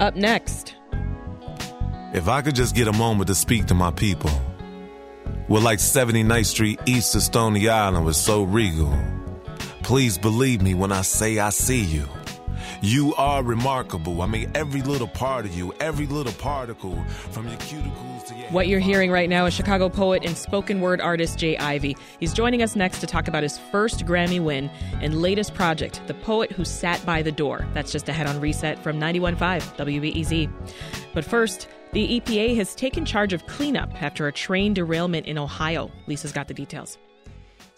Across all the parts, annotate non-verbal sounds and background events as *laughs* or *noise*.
Up next. If I could just get a moment to speak to my people. We're like 79th Street east of Stony Island was so regal. Please believe me when I say I see you. You are remarkable. I mean, every little part of you, every little particle, from your cuticles to your. What you're hearing right now is Chicago poet and spoken word artist J. Ivy. He's joining us next to talk about his first Grammy win and latest project, The Poet Who Sat by the Door. That's just ahead on Reset from 91.5 WBEZ. But first, the EPA has taken charge of cleanup after a train derailment in Ohio. Lisa's got the details.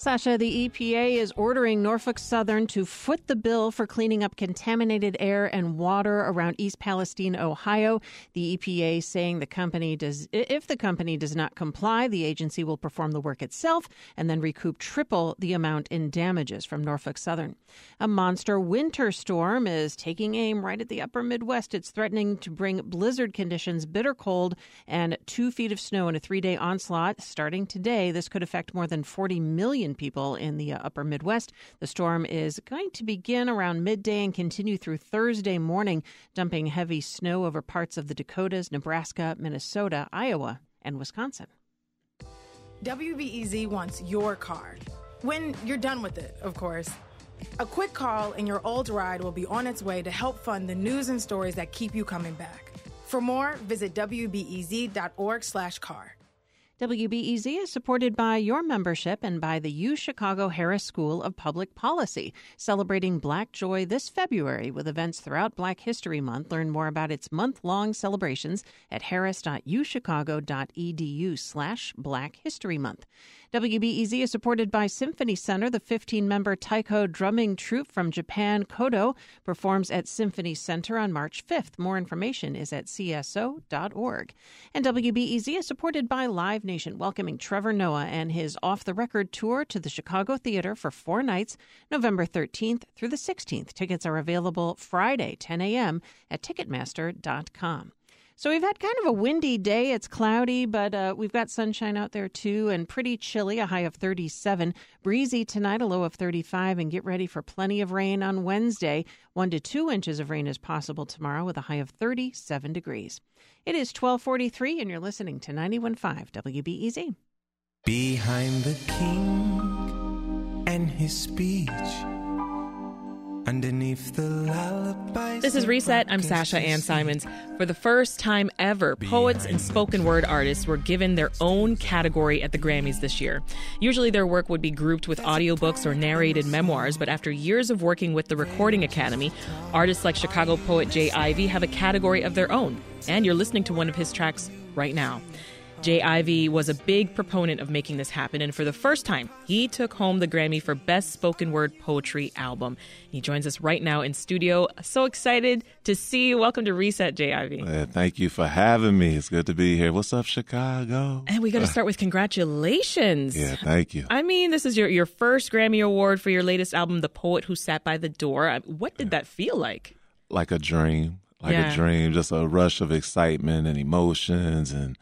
Sasha, the EPA is ordering Norfolk Southern to foot the bill for cleaning up contaminated air and water around East Palestine, Ohio. The EPA saying the company does if the company does not comply, the agency will perform the work itself and then recoup triple the amount in damages from Norfolk Southern. A monster winter storm is taking aim right at the upper Midwest. It's threatening to bring blizzard conditions, bitter cold, and 2 feet of snow in a 3-day onslaught starting today. This could affect more than 40 million people in the uh, upper Midwest. The storm is going to begin around midday and continue through Thursday morning, dumping heavy snow over parts of the Dakotas, Nebraska, Minnesota, Iowa, and Wisconsin. WBEZ wants your car. When you're done with it, of course. A quick call and your old ride will be on its way to help fund the news and stories that keep you coming back. For more, visit wbez.org/car. WBEZ is supported by your membership and by the U Chicago Harris School of Public Policy, celebrating Black Joy this February with events throughout Black History Month. Learn more about its month-long celebrations at harris.uchicago.edu slash Black History Month. WBEZ is supported by Symphony Center. The 15 member taiko drumming troupe from Japan, Kodo, performs at Symphony Center on March 5th. More information is at cso.org. And WBEZ is supported by Live Nation, welcoming Trevor Noah and his Off the Record tour to the Chicago Theater for four nights, November 13th through the 16th. Tickets are available Friday, 10 a.m. at Ticketmaster.com. So we've had kind of a windy day. It's cloudy, but uh, we've got sunshine out there too, and pretty chilly, a high of 37. Breezy tonight, a low of 35, and get ready for plenty of rain on Wednesday. One to two inches of rain is possible tomorrow with a high of 37 degrees. It is 1243, and you're listening to 91.5 WBEZ. Behind the king and his speech Underneath the lullabies. This is Reset. I'm Sasha Ann Simons. For the first time ever, poets and spoken word artists were given their own category at the Grammys this year. Usually their work would be grouped with audiobooks or narrated memoirs, but after years of working with the Recording Academy, artists like Chicago poet J. Ivy have a category of their own. And you're listening to one of his tracks right now. J. Ivy was a big proponent of making this happen, and for the first time, he took home the Grammy for Best Spoken Word Poetry Album. He joins us right now in studio. So excited to see you. Welcome to Reset, J. Ivy. Uh, thank you for having me. It's good to be here. What's up, Chicago? And we got to start with congratulations. Yeah, thank you. I mean, this is your, your first Grammy Award for your latest album, The Poet Who Sat by the Door. Uh, what did that feel like? Like a dream. Like Yeah. a dream. Just a rush of excitement and emotions and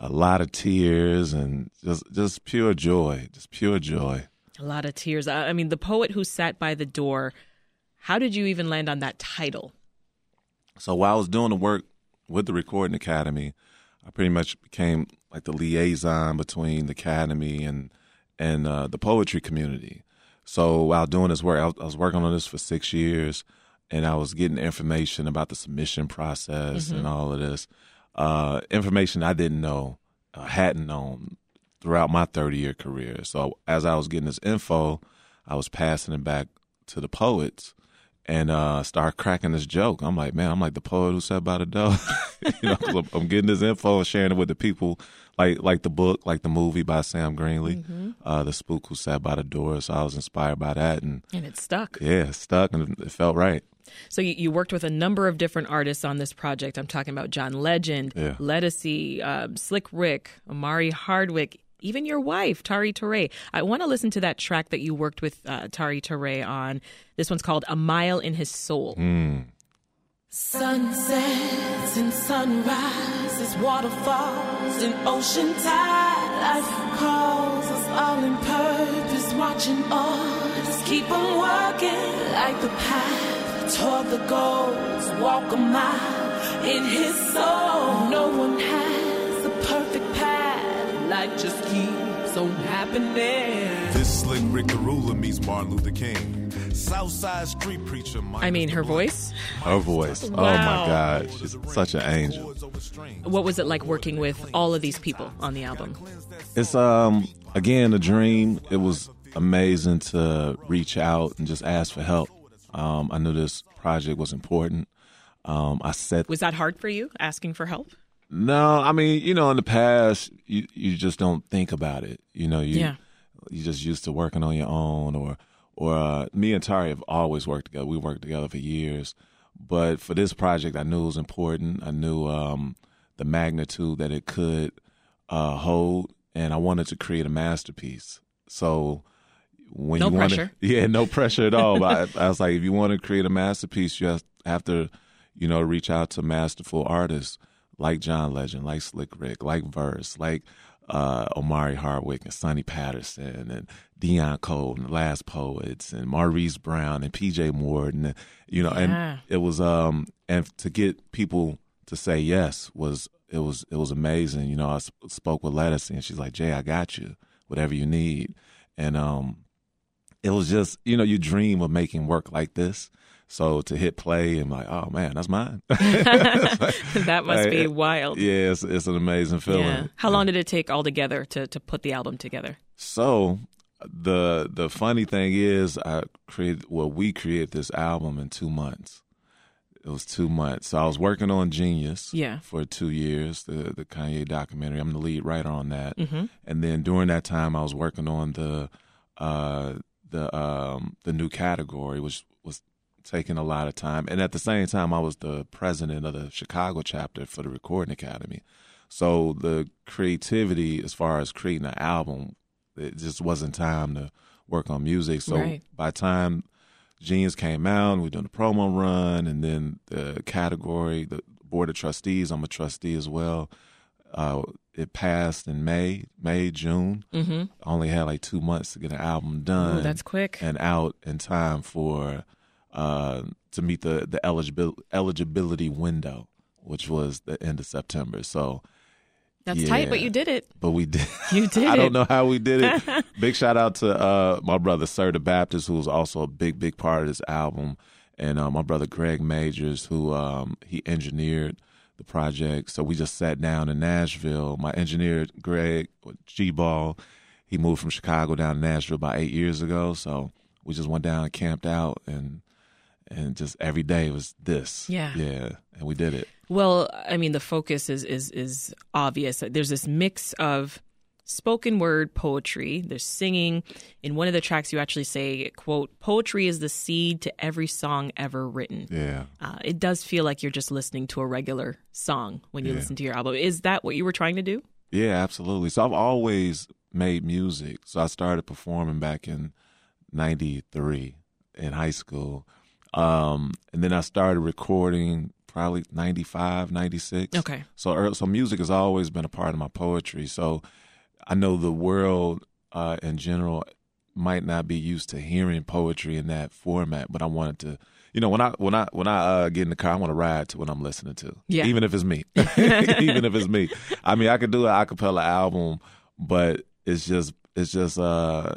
a lot of tears and just just pure joy. Just pure joy. A lot of tears. I mean, The Poet Who Sat by the Door. How did you even land on that title? So while I was doing the work with the Recording Academy, I pretty much became like the liaison between the academy and and uh, the poetry community. So while doing this work, I was, I was working on this for six years, and I was getting information about the submission process and all of this uh, information I didn't know, uh, hadn't known throughout my 30 year career. So as I was getting this info, I was passing it back to the poets and uh start cracking this joke. I'm like, man, I'm like the poet who said by the door. you know, I'm, I'm getting this info and sharing it with the people, like like the book, like the movie by Sam Greenlee, uh, the spook who sat by the door. So I was inspired by that, and And it stuck. yeah, it stuck and it felt right. So you, you worked with a number of different artists on this project. I'm talking about John Legend, Yeah. Ledisi, um, Slick Rick, Omari Hardwick, even your wife, Tarrey Torae. I want to listen to that track that you worked with uh, Tarrey Torae on. This one's called A Mile in His Soul. Sunsets and sunrises, waterfalls and ocean tide. Life calls us all in purpose, watching us Just keep on walking like the path toward the goals. Walk a mile in his soul. No one has a perfect path. Life just keeps on happening. This slick Rick the ruler meets Martin Luther King. Southside street preacher. Mike I mean, her voice. Her voice. Oh my God, she's such an angel. What was it like working with all of these people on the album? It's um again a dream. It was amazing to reach out and just ask for help. Um, I knew this project was important. Um, I said, Was that hard for you, asking for help? no. I mean, you know, in the past, you you just don't think about it. You know, you Yeah. you just used to working on your own, or or uh, me and Tarrey have always worked together. We worked together for years, but for this project, I knew it was important. I knew um, the magnitude that it could uh, hold, and I wanted to create a masterpiece. So when No you want pressure. *laughs* yeah, no pressure at all. *laughs* But I, I was like, if you want to create a masterpiece, you have, have to, you know, reach out to masterful artists like John Legend, like Slick Rick, like Verse, like uh, Omari Hardwick and Sunni Patterson and Dion Cole and the Last Poets and Maurice Brown and PJ Morton, and, you know, Yeah. and it was um and to get people to say yes was it was it was amazing. You know, I sp- spoke with Ledisi and she's like, Jay, I got you, whatever you need, and um it was just you know you dream of making work like this. So to hit play and like, oh man, that's mine. *laughs* *laughs* that must Like, be wild. Yeah, it's, it's an amazing feeling. Yeah. How long did it take altogether to, to put the album together? So the the funny thing is, I created well, we created this album in two months. It was two months. So I was working on Jeen-yuhs, Yeah. for two years, the the Kanye documentary. I'm the lead writer on that, Mm-hmm. and then during that time, I was working on the uh, the um, the new category, which was taking a lot of time. And at the same time, I was the president of the Chicago chapter for the Recording Academy. So the creativity, as far as creating an album, it just wasn't time to work on music. So Right. by the time Jeen-yuhs came out, we were doing the promo run, and then the category, the board of trustees. I'm a trustee as well. Uh, it passed in May, May, June. Mm-hmm. Only had like two months to get an album done. Oh, that's quick. And out in time for uh, to meet the the eligibil- eligibility window, which was the end of September. So, That's tight, but you did it. but we did. *laughs* You did *laughs* I don't know how we did it. *laughs* big shout out to uh, my brother Sir the Baptist, who was also a big, big part of this album, and uh, my brother Greg Majors, who um, he engineered the project. So we just sat down in Nashville. My engineer Greg G Ball, he moved from Chicago down to Nashville about eight years ago. So we just went down and camped out, and and just every day was this. Yeah. yeah, and we did it. Well, I mean, the focus is is is obvious. There's this mix of spoken word poetry. There's singing. In one of the tracks, you actually say, "quote Poetry is the seed to every song ever written." Yeah. Uh, it does feel like you're just listening to a regular song when you Yeah. listen to your album. Is that what you were trying to do? Yeah, absolutely. So I've always made music. So I started performing back in 93 in high school. Um, and then I started recording probably 95, 96. Okay. So so music has always been a part of my poetry. So I know the world uh, in general might not be used to hearing poetry in that format, but I wanted to you know, when I when I when I uh, get in the car, I want to ride to what I'm listening to. Yeah. Even if it's me. *laughs* *laughs* Even if it's me. I mean, I could do an acapella album, but it's just it's just uh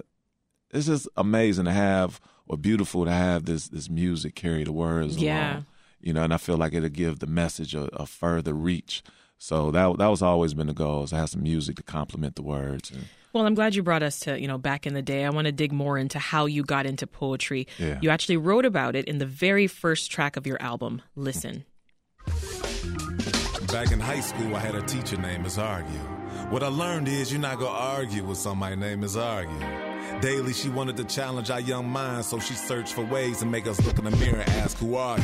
it's just amazing to have or beautiful to have this this music carry the words Yeah. along. You know, and I feel like it'll give the message a, a further reach. So that that was always been the goal is to have some music to complement the words. And, Well, I'm glad you brought us to, you know, back in the day. I want to dig more into how you got into poetry. Yeah. You actually wrote about it in the very first track of your album, Listen. Back in high school, I had a teacher named Miss Argue. What I learned is you're not gonna argue with somebody named Miss Argue. Daily, she wanted to challenge our young minds, so she searched for ways to make us look in the mirror and ask, Who are you?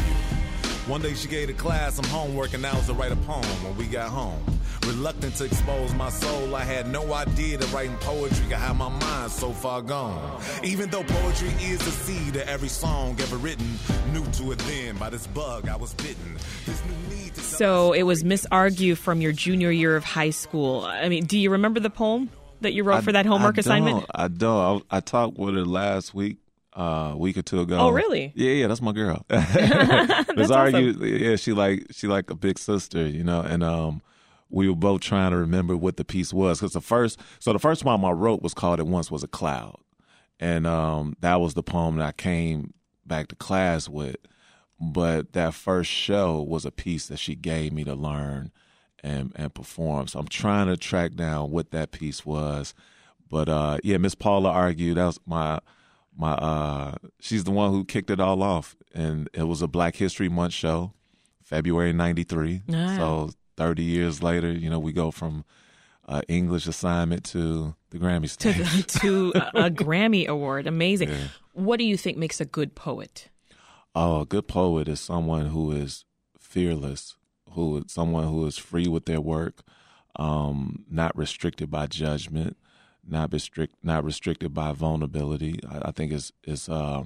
One day she gave the class some homework and I was to write a poem when we got home. Reluctant to expose my soul, I had no idea that writing poetry could have my mind so far gone. Even though poetry is the seed of every song ever written, new to it then by this bug I was bitten. This new need to So it was Miss Argue from your junior year of high school. I mean, do you remember the poem that you wrote for that homework I assignment? I don't. I, I talked with her last week uh, a week or two ago. Oh, really? Yeah, yeah, that's my girl. *laughs* *laughs* That's awesome. Yeah, she like she like a big sister, you know, and um, we were both trying to remember what the piece was because the first, so the first poem I wrote was called "It Once Was a Cloud," and um, that was the poem that I came back to class with. But that first show was a piece that she gave me to learn and and perform. So I'm trying to track down what that piece was. But uh, yeah, Miss Paula argued that was my my uh, she's the one who kicked it all off, and it was a Black History Month show, February '93. Ah. So 30 years later, you know, we go from uh, English assignment to the Grammy to, stage. *laughs* to a, a Grammy award. Amazing. Yeah. What do you think makes a good poet? Oh, a good poet is someone who is fearless, who is someone who is free with their work, um, not restricted by judgment, not restrict, not restricted by vulnerability. I, I think it's it's uh,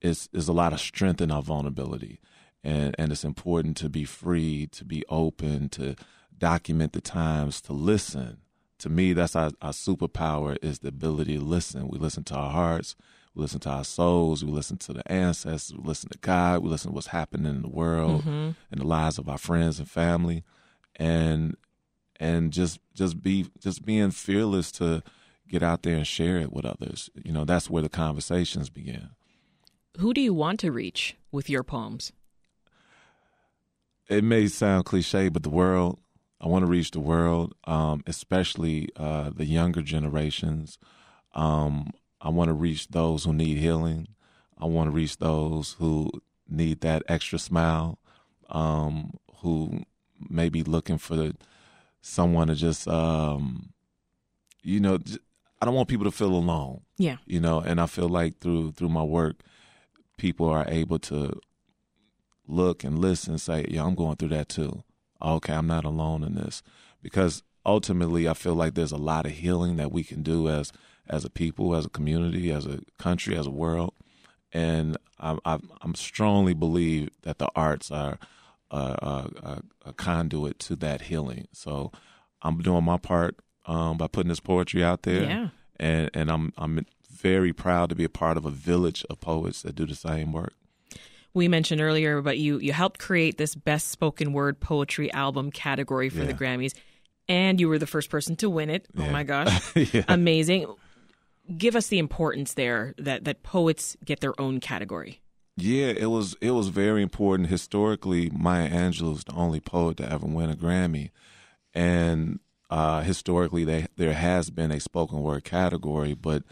it's is a lot of strength in our vulnerability, and and it's important to be free, to be open, to document the times, to listen. To me, that's our, our superpower is the ability to listen. We listen to our hearts, we listen to our souls, we listen to the ancestors, we listen to God, we listen to what's happening in the world mm-hmm. and the lives of our friends and family, and and just just be just being fearless to get out there and share it with others. You know, that's where the conversations begin. Who do you want to reach with your poems? it may sound cliche, but the world, I want to reach the world, um, especially uh, the younger generations. Um, I want to reach those who need healing. I want to reach those who need that extra smile, um, who may be looking for someone to just, um, you know, I don't want people to feel alone Yeah. you know and i feel like through through my work people are able to look and listen and say yeah i'm going through that too okay i'm not alone in this because ultimately i feel like there's a lot of healing that we can do as as a people as a community as a country as a world and i i i'm strongly believe that the arts are a, a, a, a conduit to that healing so i'm doing my part um, by putting this poetry out there Yeah. and and I'm I'm very proud to be a part of a village of poets that do the same work. We mentioned earlier, but you you helped create this best spoken word poetry album category for the Grammys, and you were the first person to win it. Oh my gosh, *laughs* yeah. amazing! Give us the importance there that that poets get their own category. Yeah, it was it was very important. Historically, Maya Angelou is the only poet to ever win a Grammy, and uh, historically, they, there has been a spoken word category, but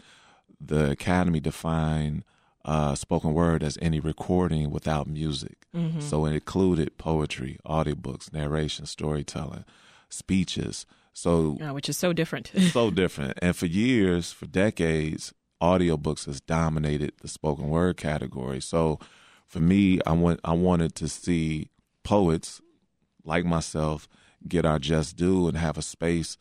the Academy defined uh, spoken word as any recording without music. So it included poetry, audiobooks, narration, storytelling, speeches. So uh, which is so different. *laughs* so different. And for years, for decades, audiobooks has dominated the spoken word category. So for me, I want I wanted to see poets like myself get our just due and have a space,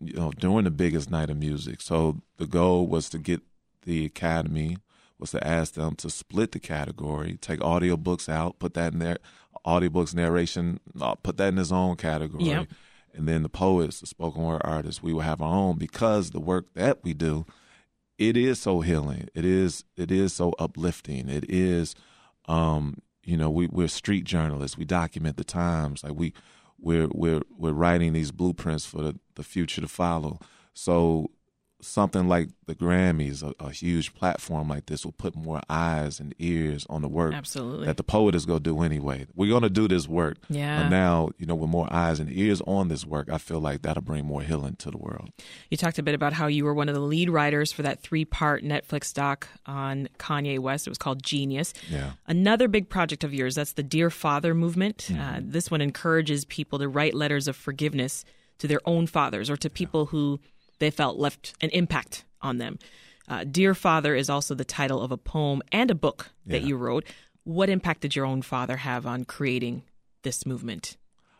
you know, during the biggest night of music. So the goal was to get the academy was to ask them to split the category, take audiobooks out, put that in their audiobooks narration, uh, put that in his own category. Yep. And then the poets, the spoken word artists, we will have our own because the work that we do, it is so healing. It is it is so uplifting. It is um, you know, we, we're street journalists. We document the times. Like we we're we're we're writing these blueprints for the, the future to follow. So something like the Grammys, a, a huge platform like this, will put more eyes and ears on the work Absolutely. that the poet is going to do anyway. We're going to do this work. Yeah. But now, you know, with more eyes and ears on this work, I feel like that'll bring more healing to the world. You talked a bit about how you were one of the lead writers for that three part Netflix doc on Kanye West. It was called Jeen-yuhs. Yeah. Another big project of yours, that's the Dear Father movement. Uh, this one encourages people to write letters of forgiveness to their own fathers or to people who they felt left an impact on them. Uh, Dear Father is also the title of a poem and a book that Yeah. you wrote. What impact did your own father have on creating this movement?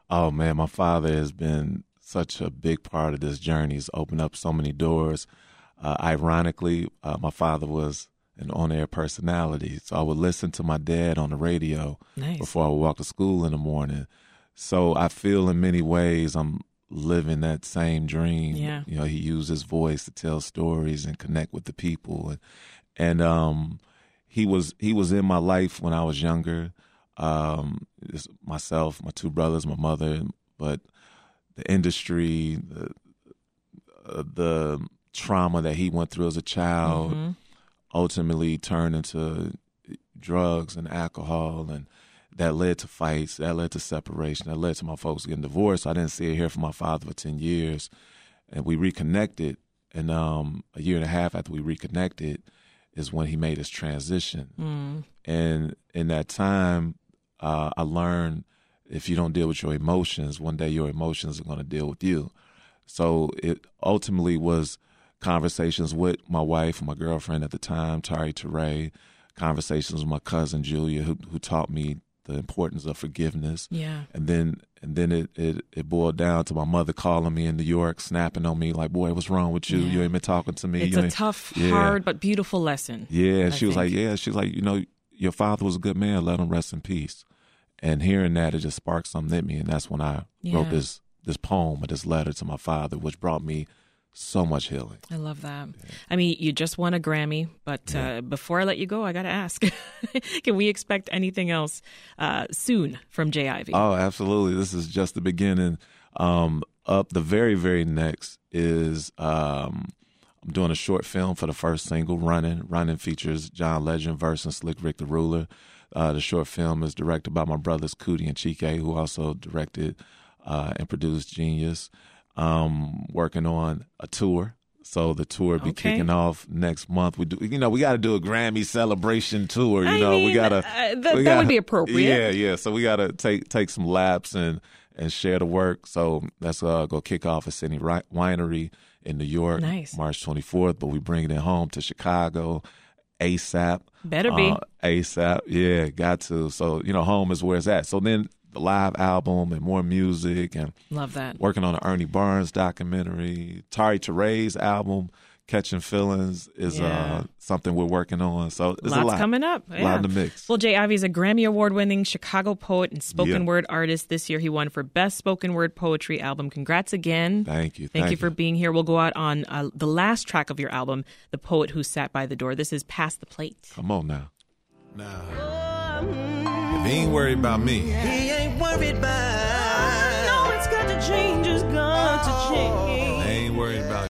Oh man, my father has been such a big part of this journey. He's opened up so many doors. Uh, ironically, uh, my father was an on-air personality, so I would listen to my dad on the radio Nice. before I would walk to school in the morning. So I feel in many ways I'm living that same dream. Yeah. You know, he used his voice to tell stories and connect with the people, and and um he was he was in my life when I was younger. Um, myself, my two brothers, my mother, but the industry, the uh, the trauma that he went through as a child, Mm-hmm. ultimately turned into drugs and alcohol, and that led to fights. That led to separation. That led to my folks getting divorced. I didn't see it here from my father for ten years, and we reconnected. And um, a year and a half after we reconnected, is when he made his transition. Mm. And in that time, uh, I learned if you don't deal with your emotions, one day your emotions are going to deal with you. So it ultimately was conversations with my wife, and my girlfriend at the time, Tarrey Torae, conversations with my cousin Julia, who, who taught me the importance of forgiveness. Yeah. And then and then it, it, it boiled down to my mother calling me in New York, snapping on me like, "Boy, what's wrong with you? Yeah. You ain't been talking to me." It's You a ain't-" tough, Yeah. hard, but beautiful lesson. Yeah, I she was like, yeah, she was like, you know, your father was a good man. Let him rest in peace. And hearing that, it just sparked something in me, and that's when I Yeah. wrote this this poem or this letter to my father, which brought me so much healing. I love that. I mean, you just won a Grammy, but uh, before I let you go, I got to ask: *laughs* Can we expect anything else uh, soon from J. Ivy? Oh, absolutely. This is just the beginning. Um, up the very, very next is um, I'm doing a short film for the first single, Running. Running features John Legend verse and Slick Rick the Ruler. Uh, the short film is directed by my brothers Coodie and Chike, who also directed uh, and produced Jeen-yuhs. Um, working on a tour. So the tour be Okay. kicking off next month. We do, you know, we got to do a Grammy celebration tour. You I know, we mean, gotta. uh, that- we that would gotta- be appropriate. Yeah, yeah. So we gotta take take some laps and and share the work. So that's uh, go kick off at City Ri- Winery in New York, Nice. March 24th. But we bringing it home to Chicago ASAP. Better be. Uh, ASAP. Yeah, got to. So you know, home is where it's at. So then the live album and more music and Love that. working on an Ernie Barnes documentary. Tarrey Torae's album, Catching Feelings, is Yeah. uh, something we're working on. So there's Lots a lot coming up. A Yeah. lot in the mix. Well, J. Ivy is a Grammy Award winning Chicago poet and spoken Yeah. word artist. This year he won for Best Spoken Word Poetry Album. Congrats again. Thank you. Thank, Thank you for being here. We'll go out on uh, the last track of your album, The Poet Who Sat by the Door. This is Past the Plate. Come on now. Nah. If he ain't worried about me, Worried about. No, it's got to change, it's got to oh. change.